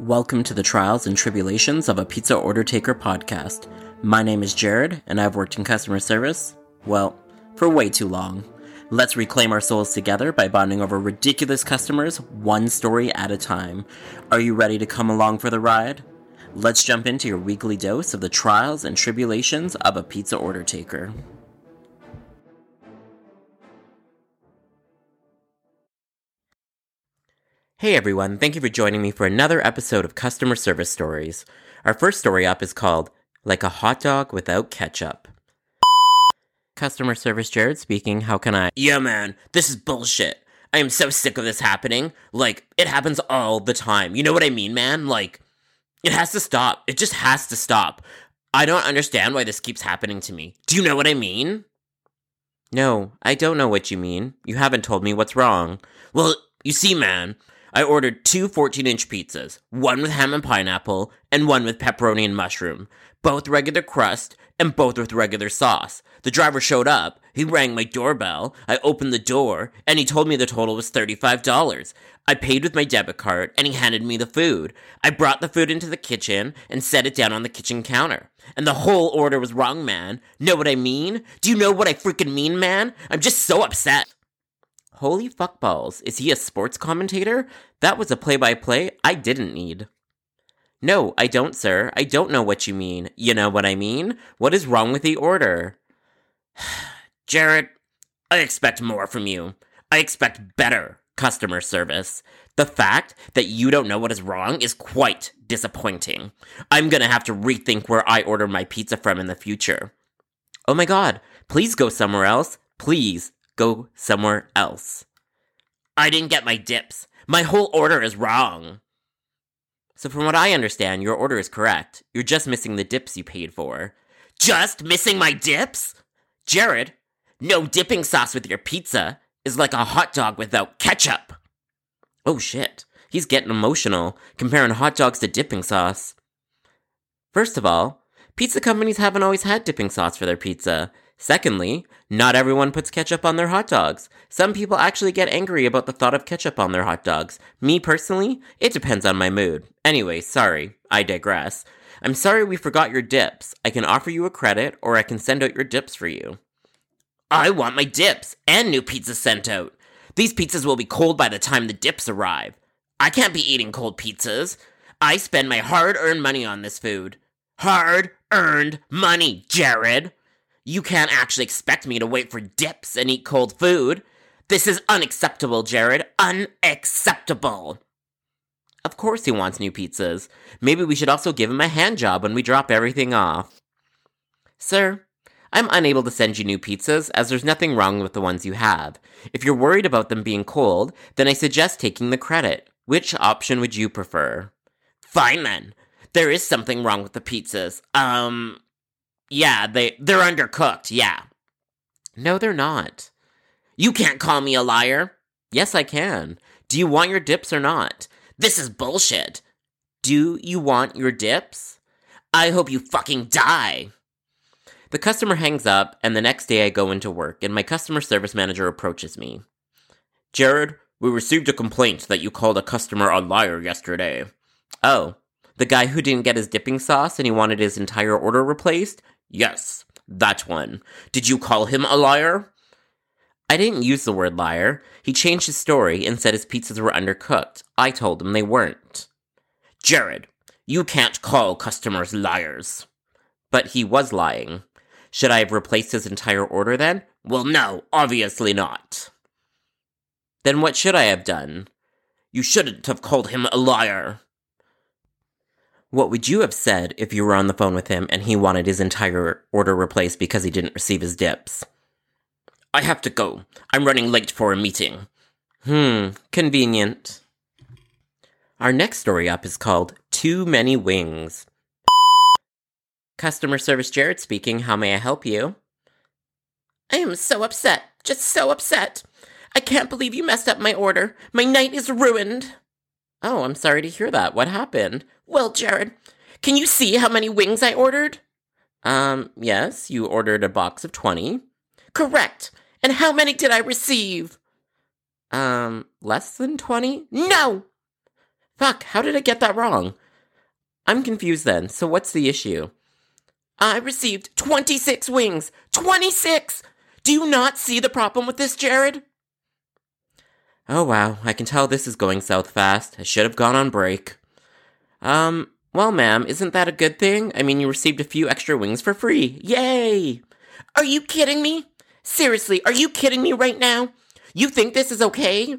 Welcome to the Trials and Tribulations of a Pizza Order Taker podcast. My name is Jared, and I've worked in customer service, well, for way too long. Let's reclaim our souls together by bonding over ridiculous customers, one story at a time. Are you ready to come along for the ride? Let's jump into your weekly dose of the trials and tribulations of a pizza order taker. Hey everyone, thank you for joining me for another episode of Customer Service Stories. Our first story up is called Like a Hot Dog Without Ketchup. Customer Service Jared speaking, how can I? Yeah, man, this is bullshit. I am so sick of this happening. Like, it happens all the time. You know what I mean, man? Like, it has to stop. It just has to stop. I don't understand why this keeps happening to me. Do you know what I mean? No, I don't know what you mean. You haven't told me what's wrong. Well, you see, man, I ordered two 14 inch pizzas, one with ham and pineapple, and one with pepperoni and mushroom, both regular crust, and both with regular sauce. The driver showed up, he rang my doorbell, I opened the door, and he told me the total was $35. I paid with my debit card, and he handed me the food. I brought the food into the kitchen and set it down on the kitchen counter. And the whole order was wrong, man. Know what I mean? Do you know what I freaking mean, man? I'm just so upset. Holy fuckballs, is he a sports commentator? That was a play by play I didn't need. No, I don't, sir. I don't know what you mean. You know what I mean? What is wrong with the order? Jared, I expect more from you. I expect better customer service. The fact that you don't know what is wrong is quite disappointing. I'm gonna have to rethink where I order my pizza from in the future. Oh my god, please go somewhere else. Please go somewhere else. I didn't get my dips. My whole order is wrong. So, from what I understand, your order is correct. You're just missing the dips you paid for. Just missing my dips? Jared, no dipping sauce with your pizza is like a hot dog without ketchup. Oh shit, he's getting emotional, comparing hot dogs to dipping sauce. First of all, pizza companies haven't always had dipping sauce for their pizza. Secondly, not everyone puts ketchup on their hot dogs. Some people actually get angry about the thought of ketchup on their hot dogs. Me personally, it depends on my mood. Anyway, sorry, I digress. I'm sorry we forgot your dips. I can offer you a credit, or I can send out your dips for you. I want my dips and new pizzas sent out. These pizzas will be cold by the time the dips arrive. I can't be eating cold pizzas. I spend my hard earned money on this food. Hard earned money, Jared. You can't actually expect me to wait for dips and eat cold food. This is unacceptable, Jared. Unacceptable. Of course he wants new pizzas. Maybe we should also give him a hand job when we drop everything off. Sir, I'm unable to send you new pizzas as there's nothing wrong with the ones you have. If you're worried about them being cold, then I suggest taking the credit. Which option would you prefer? Fine then. There is something wrong with the pizzas. Um, yeah, they they're undercooked. Yeah. No, they're not. You can't call me a liar. Yes, I can. Do you want your dips or not? This is bullshit. Do you want your dips? I hope you fucking die. The customer hangs up, and the next day I go into work, and my customer service manager approaches me. Jared, we received a complaint that you called a customer a liar yesterday. Oh, the guy who didn't get his dipping sauce and he wanted his entire order replaced? Yes, that one. Did you call him a liar? I didn't use the word liar. He changed his story and said his pizzas were undercooked. I told him they weren't. Jared, you can't call customers liars. But he was lying. Should I have replaced his entire order then? Well, no, obviously not. Then what should I have done? You shouldn't have called him a liar. What would you have said if you were on the phone with him and he wanted his entire order replaced because he didn't receive his dips? I have to go. I'm running late for a meeting. Hmm, convenient. Our next story up is called Too Many Wings. Customer service Jared speaking. How may I help you? I am so upset. Just so upset. I can't believe you messed up my order. My night is ruined. Oh, I'm sorry to hear that. What happened? Well, Jared, can you see how many wings I ordered? Um, yes, you ordered a box of 20. Correct. And how many did I receive? Um, less than 20? No! Fuck, how did I get that wrong? I'm confused then, so what's the issue? I received 26 wings! 26! Do you not see the problem with this, Jared? Oh wow, I can tell this is going south fast. I should have gone on break. Um, well, ma'am, isn't that a good thing? I mean, you received a few extra wings for free. Yay! Are you kidding me? Seriously, are you kidding me right now? You think this is okay?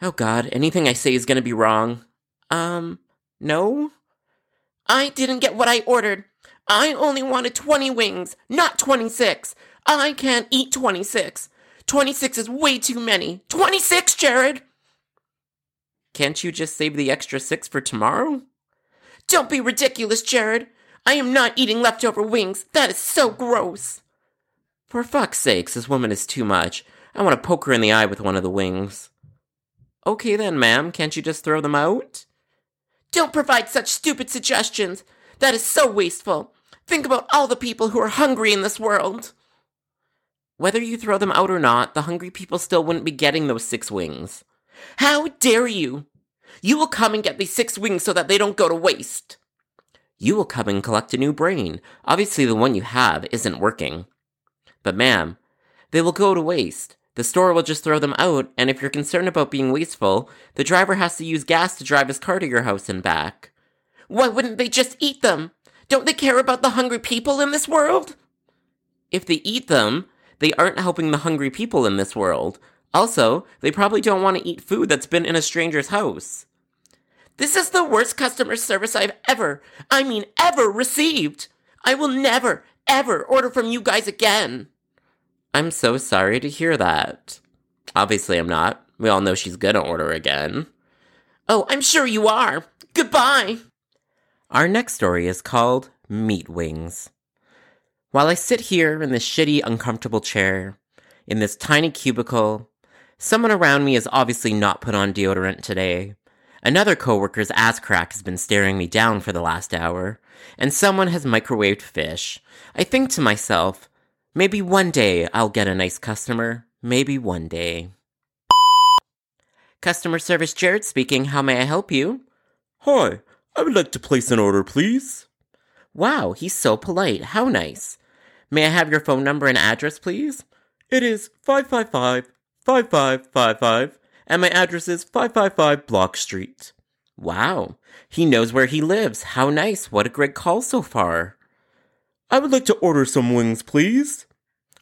Oh god, anything I say is gonna be wrong. Um, no? I didn't get what I ordered. I only wanted 20 wings, not 26. I can't eat 26. 26 is way too many. 26, Jared! Can't you just save the extra six for tomorrow? Don't be ridiculous, Jared. I am not eating leftover wings. That is so gross. For fuck's sakes, this woman is too much. I want to poke her in the eye with one of the wings. Okay then, ma'am, can't you just throw them out? Don't provide such stupid suggestions. That is so wasteful. Think about all the people who are hungry in this world. Whether you throw them out or not, the hungry people still wouldn't be getting those six wings. How dare you! You will come and get these six wings so that they don't go to waste. You will come and collect a new brain. Obviously, the one you have isn't working. But, ma'am, they will go to waste. The store will just throw them out, and if you're concerned about being wasteful, the driver has to use gas to drive his car to your house and back. Why wouldn't they just eat them? Don't they care about the hungry people in this world? If they eat them, they aren't helping the hungry people in this world. Also, they probably don't want to eat food that's been in a stranger's house. This is the worst customer service I've ever, I mean, ever received. I will never, ever order from you guys again. I'm so sorry to hear that. Obviously, I'm not. We all know she's gonna order again. Oh, I'm sure you are. Goodbye. Our next story is called Meat Wings. While I sit here in this shitty, uncomfortable chair, in this tiny cubicle, someone around me has obviously not put on deodorant today. Another coworker's ass crack has been staring me down for the last hour, and someone has microwaved fish. I think to myself, maybe one day I'll get a nice customer. Maybe one day. Customer service Jared speaking. How may I help you? Hi, I would like to place an order, please. Wow, he's so polite. How nice. May I have your phone number and address, please? It is 555 5555, and my address is 555 Block Street. Wow, he knows where he lives. How nice. What a great call so far. I would like to order some wings, please.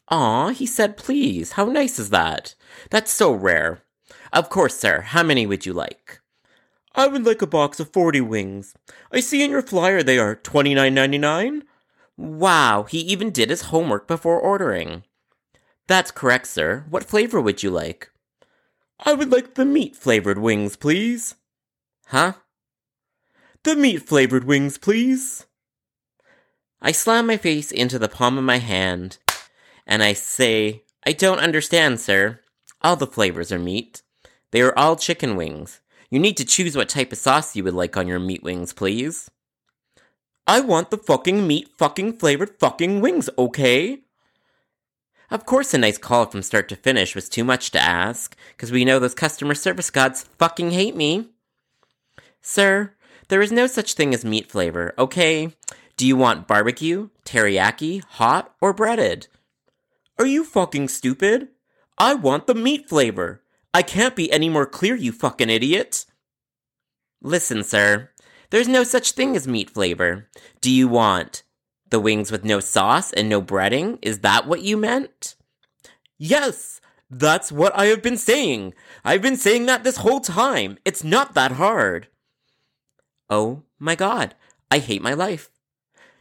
Aw, he said please. How nice is that? That's so rare. Of course, sir. How many would you like? I would like a box of 40 wings. I see in your flyer they are $29.99. Wow, he even did his homework before ordering. That's correct, sir. What flavor would you like? I would like the meat flavored wings, please. Huh? The meat flavored wings, please. I slam my face into the palm of my hand and I say, I don't understand, sir. All the flavors are meat. They are all chicken wings. You need to choose what type of sauce you would like on your meat wings, please. I want the fucking meat fucking flavored fucking wings, okay? Of course, a nice call from start to finish was too much to ask, because we know those customer service gods fucking hate me. Sir, there is no such thing as meat flavor, okay? Do you want barbecue, teriyaki, hot, or breaded? Are you fucking stupid? I want the meat flavor. I can't be any more clear, you fucking idiot. Listen, sir, there's no such thing as meat flavor. Do you want the wings with no sauce and no breading? Is that what you meant? Yes, that's what I have been saying. I've been saying that this whole time. It's not that hard. Oh my god, I hate my life.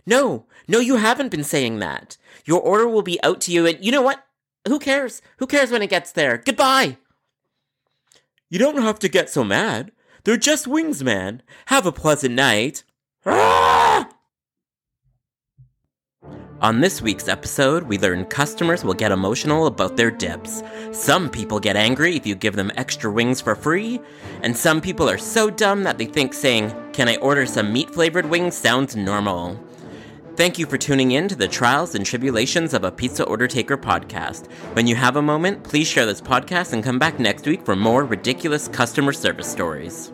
No, no, you haven't been saying that. Your order will be out to you, and you know what? Who cares? Who cares when it gets there? Goodbye! You don't have to get so mad. They're just wings, man. Have a pleasant night. Ah! On this week's episode, we learn customers will get emotional about their dips. Some people get angry if you give them extra wings for free, and some people are so dumb that they think saying, Can I order some meat flavored wings sounds normal. Thank you for tuning in to the Trials and Tribulations of a Pizza Order Taker podcast. When you have a moment, please share this podcast and come back next week for more ridiculous customer service stories.